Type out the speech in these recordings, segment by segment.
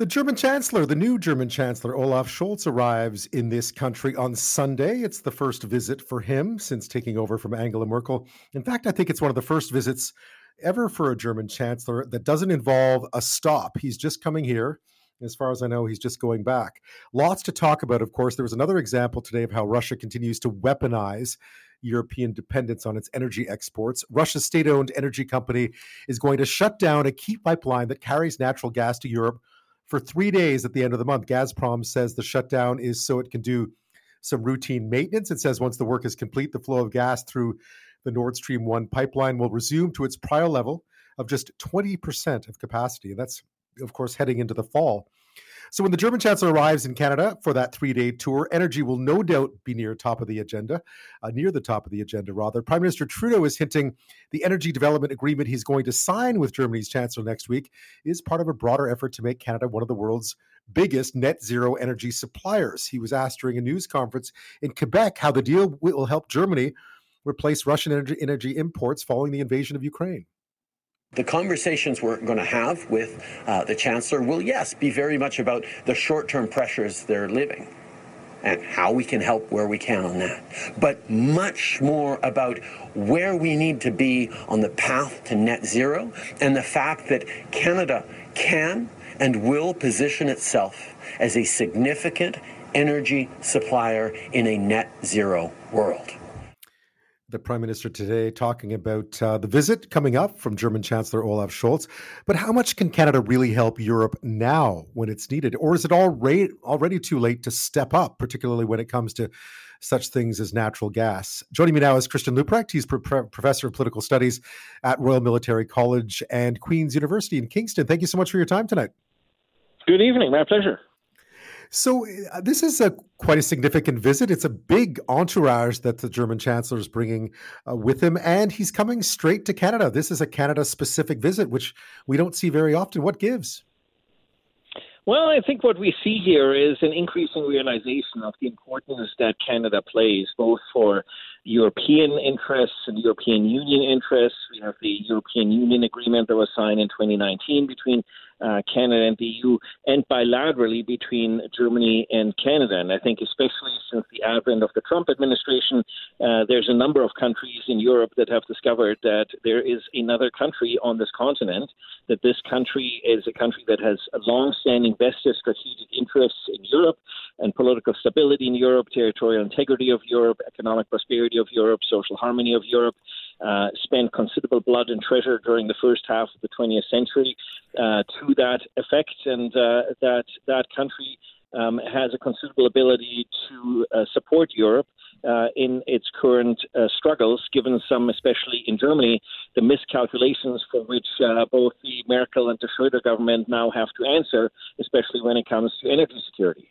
The German Chancellor, the new German Chancellor Olaf Scholz, arrives in this country on Sunday. It's the first visit for him since taking over from Angela Merkel. In fact, I think it's one of the first visits ever for a German Chancellor that doesn't involve a stop. He's just coming here. As far as I know, he's just going back. Lots to talk about, of course. There was another example today of how Russia continues to weaponize European dependence on its energy exports. Russia's state owned energy company is going to shut down a key pipeline that carries natural gas to Europe for three days at the end of the month. Gazprom says the shutdown is so it can do some routine maintenance. It says once the work is complete, the flow of gas through the Nord Stream 1 pipeline will resume to its prior level of just 20% of capacity. And that's, of course, heading into the fall. So when the German chancellor arrives in Canada for that three-day tour, energy will no doubt be near top of the agenda, uh, near the top of the agenda rather. Prime Minister Trudeau is hinting the energy development agreement he's going to sign with Germany's chancellor next week is part of a broader effort to make Canada one of the world's biggest net zero energy suppliers. He was asked during a news conference in Quebec how the deal will help Germany replace Russian energy, energy imports following the invasion of Ukraine. The conversations we're going to have with uh, the chancellor will, yes, be very much about the short term pressures they're living and how we can help where we can on that, but much more about where we need to be on the path to net zero and the fact that Canada can and will position itself as a significant energy supplier in a net zero world the prime minister today talking about uh, the visit coming up from German Chancellor Olaf Scholz. But how much can Canada really help Europe now when it's needed? Or is it already, already too late to step up, particularly when it comes to such things as natural gas? Joining me now is Christian Leuprecht. He's pro- professor of political studies at Royal Military College and Queen's University in Kingston. Thank you so much for your time tonight. Good evening. My pleasure. So uh, this is a quite a significant visit. It's a big entourage that the German chancellor is bringing uh, with him, and he's coming straight to Canada. This is a Canada-specific visit, which we don't see very often. What gives? Well, I think what we see here is an increasing realization of the importance that Canada plays, both for European interests and European Union interests. We have the European Union agreement that was signed in 2019 between uh, Canada and the EU, and bilaterally between Germany and Canada. And I think, especially since the advent of the Trump administration, uh, there's a number of countries in Europe that have discovered that there is another country on this continent, that this country is a country that has long-standing vested strategic interests in Europe and political stability in Europe, territorial integrity of Europe, economic prosperity of Europe, social harmony of Europe uh, spent considerable blood and treasure during the first half of the 20th century uh, to that effect, and uh, that that country um, has a considerable ability to uh, support Europe. Uh, in its current uh, struggles, given some, especially in Germany, the miscalculations for which both the Merkel and the Schröder government now have to answer, especially when it comes to energy security.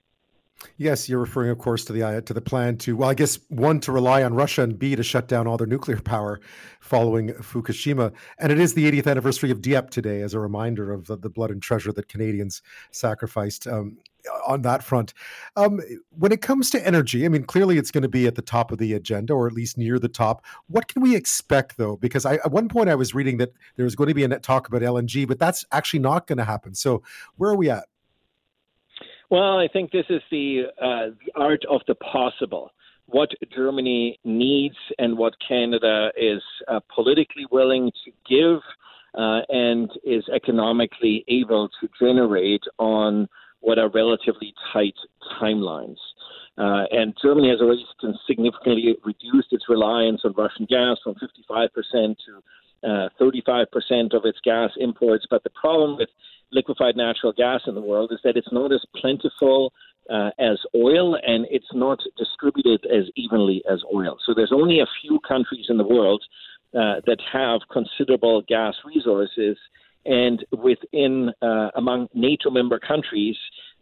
Yes, you're referring, of course, to the uh, to the plan to well, I guess one to rely on Russia and B to shut down all their nuclear power following Fukushima. And it is the 80th anniversary of Dieppe today, as a reminder of the, the blood and treasure that Canadians sacrificed um, on that front. Um, when it comes to energy, I mean, clearly it's going to be at the top of the agenda, or at least near the top. What can we expect, though? Because I, at one point I was reading that there was going to be a talk about LNG, but that's actually not going to happen. So where are we at? Well, I think this is the, uh, the art of the possible. What Germany needs and what Canada is uh, politically willing to give uh, and is economically able to generate on what are relatively tight timelines. Uh, and Germany has already significantly reduced its reliance on Russian gas from 55% to uh, 35% of its gas imports. But the problem with liquefied natural gas in the world is that it's not as plentiful uh, as oil and it's not distributed as evenly as oil. So there's only a few countries in the world uh, that have considerable gas resources. And within, uh, among NATO member countries,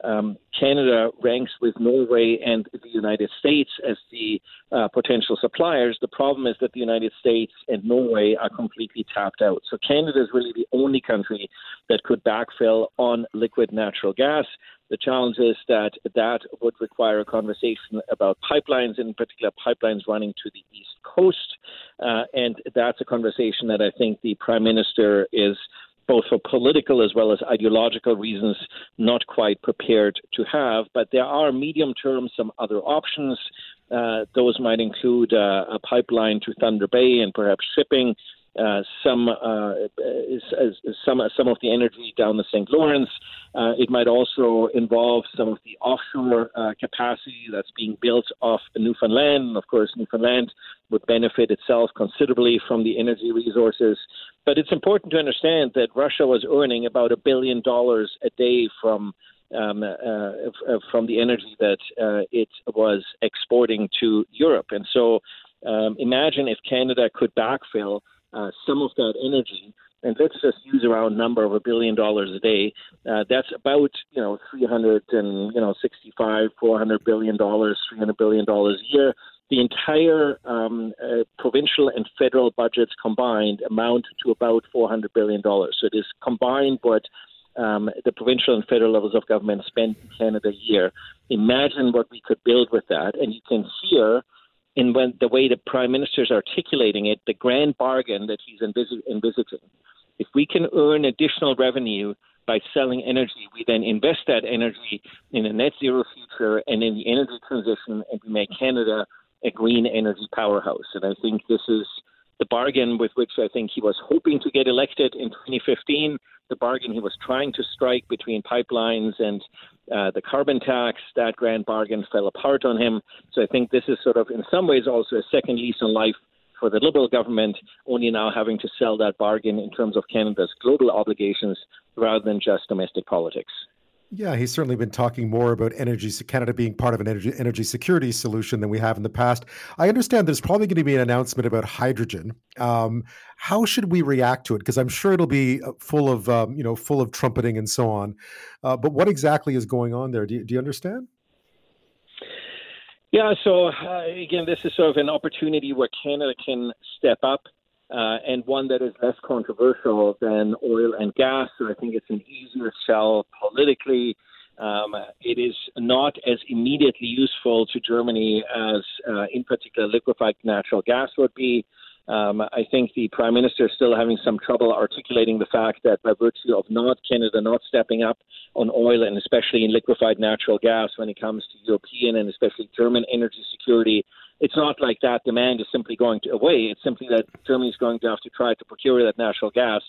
um, Canada ranks with Norway and the United States as the uh, potential suppliers. The problem is that the United States and Norway are completely tapped out. So Canada is really the only country that could backfill on liquid natural gas. The challenge is that that would require a conversation about pipelines, in particular pipelines running to the east coast, uh, and that's a conversation that I think the prime minister is both for political as well as ideological reasons, not quite prepared to have. But there are medium term some other options. Uh, those might include uh, a pipeline to Thunder Bay and perhaps shipping uh, some uh, some some of the energy down the St. Lawrence. Uh, it might also involve some of the offshore uh, capacity that's being built off Newfoundland. Of course, Newfoundland would benefit itself considerably from the energy resources. But it's important to understand that Russia was earning about a billion dollars a day from um, uh, from the energy that uh, it was exporting to Europe. And so um, imagine if Canada could backfill uh, some of that energy, and let's just use a number of a billion dollars a day. Uh, that's about you know 300 and you know 65, 400 billion dollars, 300 billion dollars a year. The entire um, uh, provincial and federal budgets combined amount to about 400 billion dollars. So it is combined what um, the provincial and federal levels of government spend in Canada a year. Imagine what we could build with that, and you can hear in when the way the prime minister is articulating it, the grand bargain that he's envis- envisaging. If we can earn additional revenue by selling energy, we then invest that energy in a net zero future and in the energy transition, and we make Canada a green energy powerhouse. And I think this is the bargain with which I think he was hoping to get elected in 2015, the bargain he was trying to strike between pipelines and uh, the carbon tax, that grand bargain fell apart on him. So I think this is sort of, in some ways, also a second lease on life for the Liberal government, only now having to sell that bargain in terms of Canada's global obligations rather than just domestic politics. Yeah, he's certainly been talking more about energy, Canada being part of an energy, energy security solution than we have in the past. I understand there's probably going to be an announcement about hydrogen. Um, how should we react to it? Because I'm sure it'll be uh, full of, um, you know, full of trumpeting and so on. Uh, but what exactly is going on there? Do you, do you understand? Yeah, so uh, again, this is sort of an opportunity where Canada can step up uh, and one that is less controversial than oil and gas. So I think it's an easier sell politically. Um, it is not as immediately useful to Germany as, uh, in particular, liquefied natural gas would be. Um, I think the prime minister is still having some trouble articulating the fact that by virtue of not Canada not stepping up on oil and especially in liquefied natural gas when it comes to European and especially German energy security, it's not like that demand is simply going to away. It's simply that Germany is going to have to try to procure that natural gas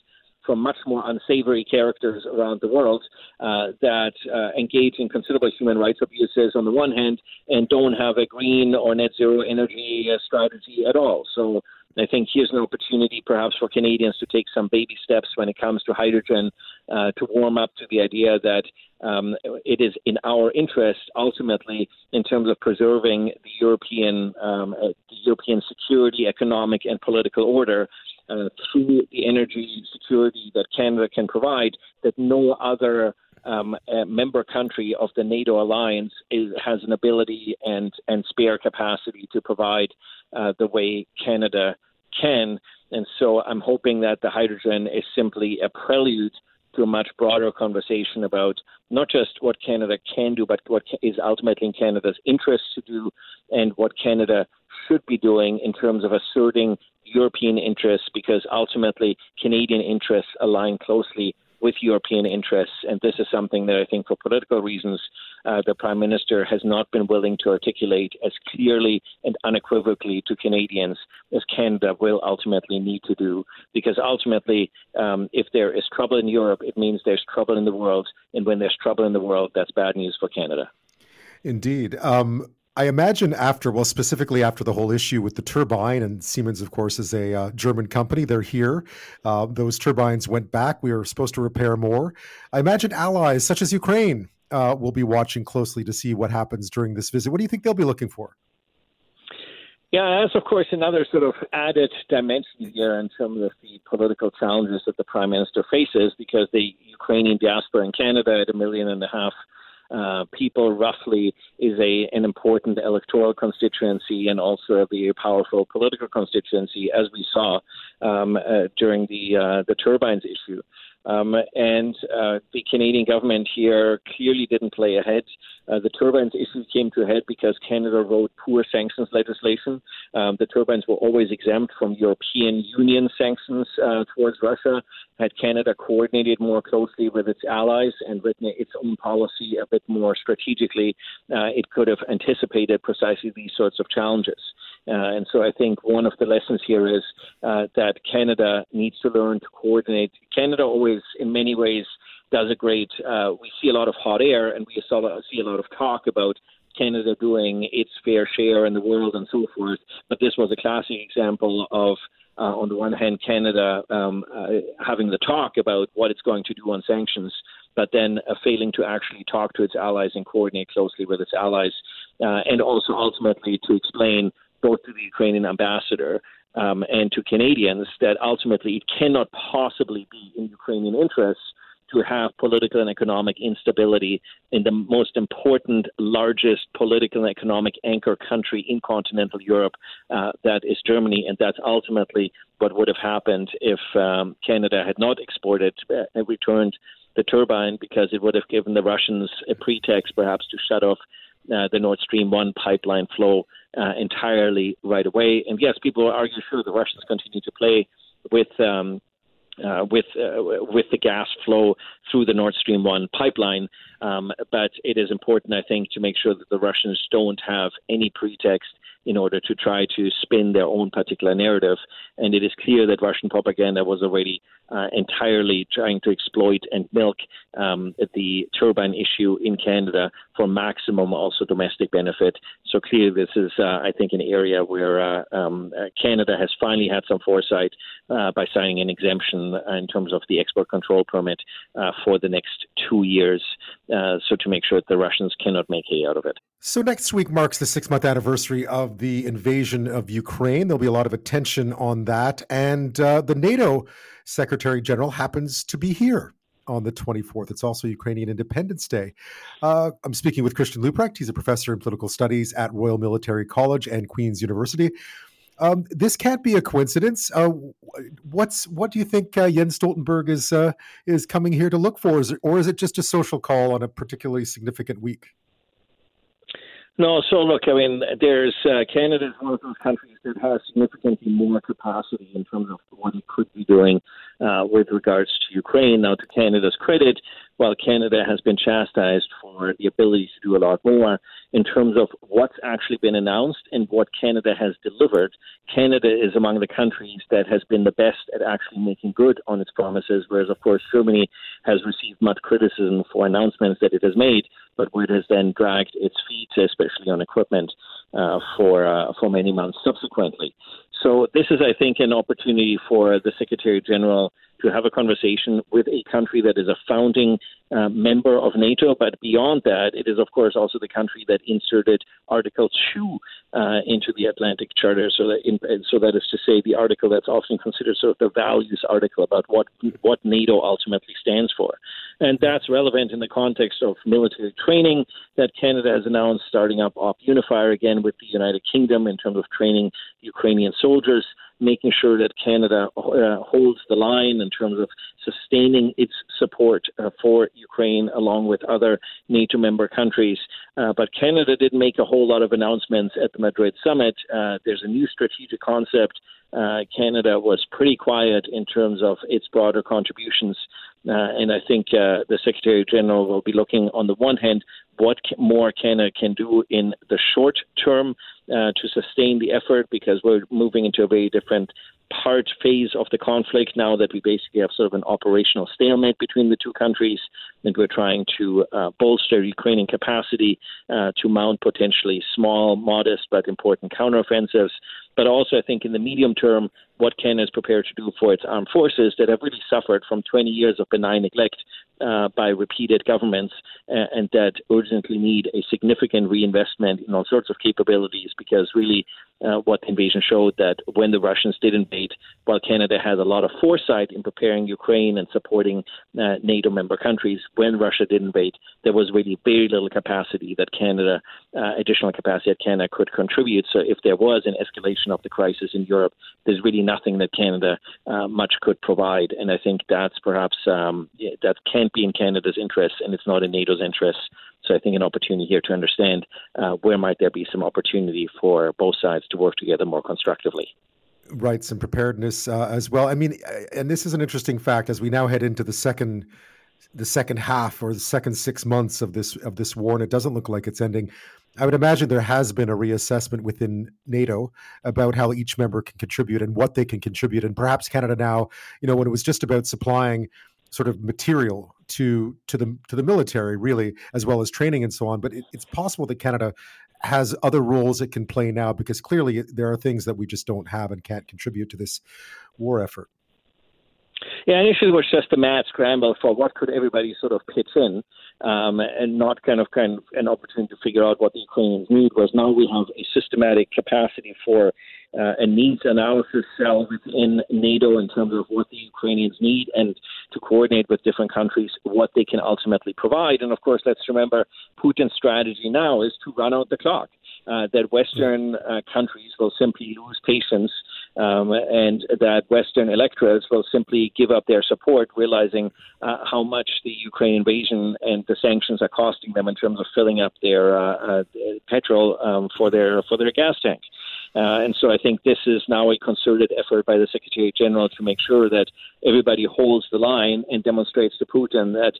from much more unsavory characters around the world uh, that uh, engage in considerable human rights abuses on the one hand and don't have a green or net zero energy uh, strategy at all. So I think here's an opportunity perhaps for Canadians to take some baby steps when it comes to hydrogen uh, to warm up to the idea that um, it is in our interest ultimately in terms of preserving the European um, uh, the European security, economic and political order uh, through the energy security that Canada can provide that no other um, member country of the NATO alliance is, has an ability and, and spare capacity to provide uh, the way Canada can. And so I'm hoping that the hydrogen is simply a prelude to a much broader conversation about not just what Canada can do, but what is ultimately in Canada's interest to do and what Canada should be doing in terms of asserting European interests, because ultimately Canadian interests align closely with European interests. And this is something that I think, for political reasons, uh, the Prime Minister has not been willing to articulate as clearly and unequivocally to Canadians as Canada will ultimately need to do. Because ultimately, um, if there is trouble in Europe, it means there's trouble in the world. And when there's trouble in the world, that's bad news for Canada. Indeed. Um, I imagine after, well, specifically after the whole issue with the turbine, and Siemens, of course, is a uh, German company. They're here. Uh, those turbines went back. We were supposed to repair more. I imagine allies such as Ukraine uh, will be watching closely to see what happens during this visit. What do you think they'll be looking for? Yeah, that's of course another sort of added dimension here in terms of the political challenges that the prime minister faces, because the Ukrainian diaspora in Canada at a million and a half uh, people roughly is a an important electoral constituency and also a very powerful political constituency, as we saw um, uh, during the uh, the turbines issue. Um, and uh, the Canadian government here clearly didn't play ahead. Uh, the turbines issue came to a head because Canada wrote poor sanctions legislation. Um, the turbines were always exempt from European Union sanctions uh, towards Russia. Had Canada coordinated more closely with its allies and written its own policy a bit more strategically, uh, it could have anticipated precisely these sorts of challenges. Uh, and so I think one of the lessons here is uh, that Canada needs to learn to coordinate. Canada always, in many ways, does a great. Uh, we see a lot of hot air, and we see a lot of talk about Canada doing its fair share in the world and so forth. But this was a classic example of, uh, on the one hand, Canada um, uh, having the talk about what it's going to do on sanctions, but then uh, failing to actually talk to its allies and coordinate closely with its allies, uh, and also ultimately to explain both to the Ukrainian ambassador um, and to Canadians that ultimately it cannot possibly be in Ukrainian interests to have political and economic instability in the most important, largest political and economic anchor country in continental Europe, uh, that is Germany. And that's ultimately what would have happened if um, Canada had not exported uh, and returned the turbine because it would have given the Russians a pretext perhaps to shut off uh, the Nord Stream 1 pipeline flow uh, entirely right away. And yes, people argue, sure, the Russians continue to play with. Um, uh, with uh, with the gas flow through the Nord Stream one pipeline, um, but it is important, I think, to make sure that the Russians don't have any pretext in order to try to spin their own particular narrative. And it is clear that Russian propaganda was already uh, entirely trying to exploit and milk um, the turbine issue in Canada for maximum also domestic benefit. So clearly, this is, uh, I think, an area where uh, um, uh, Canada has finally had some foresight uh, by signing an exemption in terms of the export control permit uh, for the next two years, so to make sure that the Russians cannot make hay out of it. So next week marks the six month anniversary of the invasion of Ukraine. There'll be a lot of attention on that. And uh, the NATO Secretary General happens to be here on the 24th. It's also Ukrainian Independence Day. Uh, I'm speaking with Christian Leuprecht. He's a professor in political studies at Royal Military College and Queen's University. Um, this can't be a coincidence. Uh, what's what do you think uh, Jens Stoltenberg is uh, is coming here to look for, is it, or is it just a social call on a particularly significant week? No, so look, I mean, there's uh, Canada is one of those countries that has significantly more capacity in terms of what it could be doing uh, with regards to Ukraine. Now, to Canada's credit, while Canada has been chastised for the ability to do a lot more in terms of what's actually been announced and what Canada has delivered, Canada is among the countries that has been the best at actually making good on its promises, whereas, of course, Germany has received much criticism for announcements that it has made, but where it has then dragged its feet, especially on equipment, uh, for uh, for many months subsequently. So this is, I think, an opportunity for the Secretary General to have a conversation with a country that is a founding uh, member of NATO. But beyond that, it is, of course, also the country that inserted Article 2 uh, into the Atlantic Charter. So that, in, so that is to say, the article that's often considered sort of the values article about what, what NATO ultimately stands for. And that's relevant in the context of military training that Canada has announced starting up Op Unifier again with the United Kingdom in terms of training Ukrainian soldiers making sure that Canada uh, holds the line in terms of sustaining its support uh, for Ukraine along with other NATO member countries. Uh, but Canada didn't make a whole lot of announcements at the Madrid summit. Uh, there's a new strategic concept. Uh, Canada was pretty quiet in terms of its broader contributions. Uh, and I think the Secretary General will be looking, on the one hand, what more Canada can do in the short term uh, to sustain the effort because we're moving into a very different part phase of the conflict now that we basically have sort of an operational stalemate between the two countries and we're trying to uh, bolster Ukrainian capacity uh, to mount potentially small, modest, but important counteroffensives. But also, I think in the medium term, what Canada is prepared to do for its armed forces that have really suffered from 20 years of benign neglect uh, by repeated governments uh, and that urgently need a significant reinvestment in all sorts of capabilities because really uh, what the invasion showed that when the Russians did invade, while Canada had a lot of foresight in preparing Ukraine and supporting uh, NATO member countries, when Russia did invade, there was really very little capacity that Canada, uh, additional capacity that Canada could contribute. So if there was an escalation resolution of the crisis in Europe, there's really nothing that Canada uh, much could provide. And I think that's perhaps um, that can't be in Canada's interest, and it's not in NATO's interest. So I think an opportunity here to understand uh, where might there be some opportunity for both sides to work together more constructively rights and preparedness uh, as well. I mean, and this is an interesting fact as we now head into the second the second half or the second six months of this of this war, and it doesn't look like it's ending. I would imagine there has been a reassessment within NATO about how each member can contribute and what they can contribute, and perhaps Canada now, you know, when it was just about supplying sort of material to to the to the military, really, as well as training and so on. But it, it's possible that Canada has other roles it can play now because clearly there are things that we just don't have and can't contribute to this war effort. Yeah, initially it was just a mad scramble for what could everybody sort of pitch in, um, and not kind of kind of an opportunity to figure out what the Ukrainians need. Was now we have a systematic capacity for uh, a needs analysis cell within NATO in terms of what the Ukrainians need and to coordinate with different countries what they can ultimately provide. And of course, let's remember Putin's strategy now is to run out the clock. Uh, that Western uh, countries will simply lose patience um, and that Western electorates will simply give up their support, realizing uh, how much the Ukraine invasion and the sanctions are costing them in terms of filling up their uh, uh, petrol um, for their for their gas tank. Uh, and so I think this is now a concerted effort by the Secretary General to make sure that everybody holds the line and demonstrates to Putin that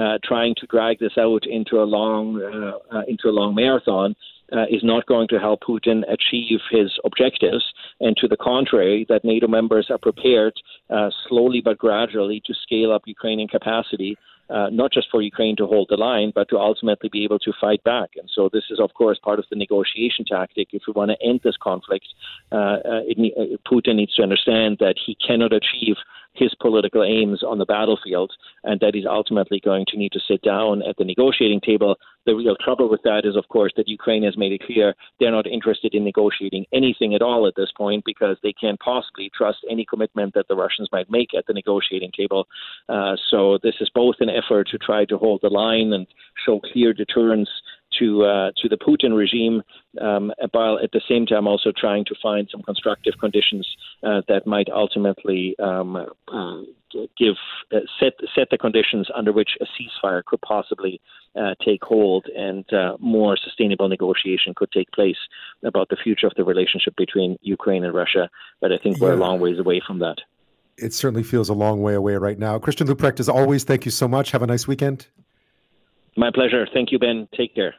uh, trying to drag this out into a long uh, uh into a long marathon uh, is not going to help Putin achieve his objectives, and to the contrary, that NATO members are prepared uh, slowly but gradually to scale up Ukrainian capacity uh, not just for Ukraine to hold the line, but to ultimately be able to fight back. And so this is, of course, part of the negotiation tactic. If we want to end this conflict, uh, uh it, uh, Putin needs to understand that he cannot achieve his political aims on the battlefield, and that he's ultimately going to need to sit down at the negotiating table. The real trouble with that is, of course, that Ukraine has made it clear they're not interested in negotiating anything at all at this point because they can't possibly trust any commitment that the Russians might make at the negotiating table. Uh, so this is both an effort to try to hold the line and show clear deterrence to uh, to the Putin regime, um, while at the same time also trying to find some constructive conditions uh, that might ultimately um, uh, give uh, set set the conditions under which a ceasefire could possibly uh, take hold and uh, more sustainable negotiation could take place about the future of the relationship between Ukraine and Russia. But I think yeah. we're a long ways away from that it certainly feels a long way away right now. Christian Leuprecht, as always, thank you so much. Have a nice weekend. My pleasure. Thank you, Ben. Take care.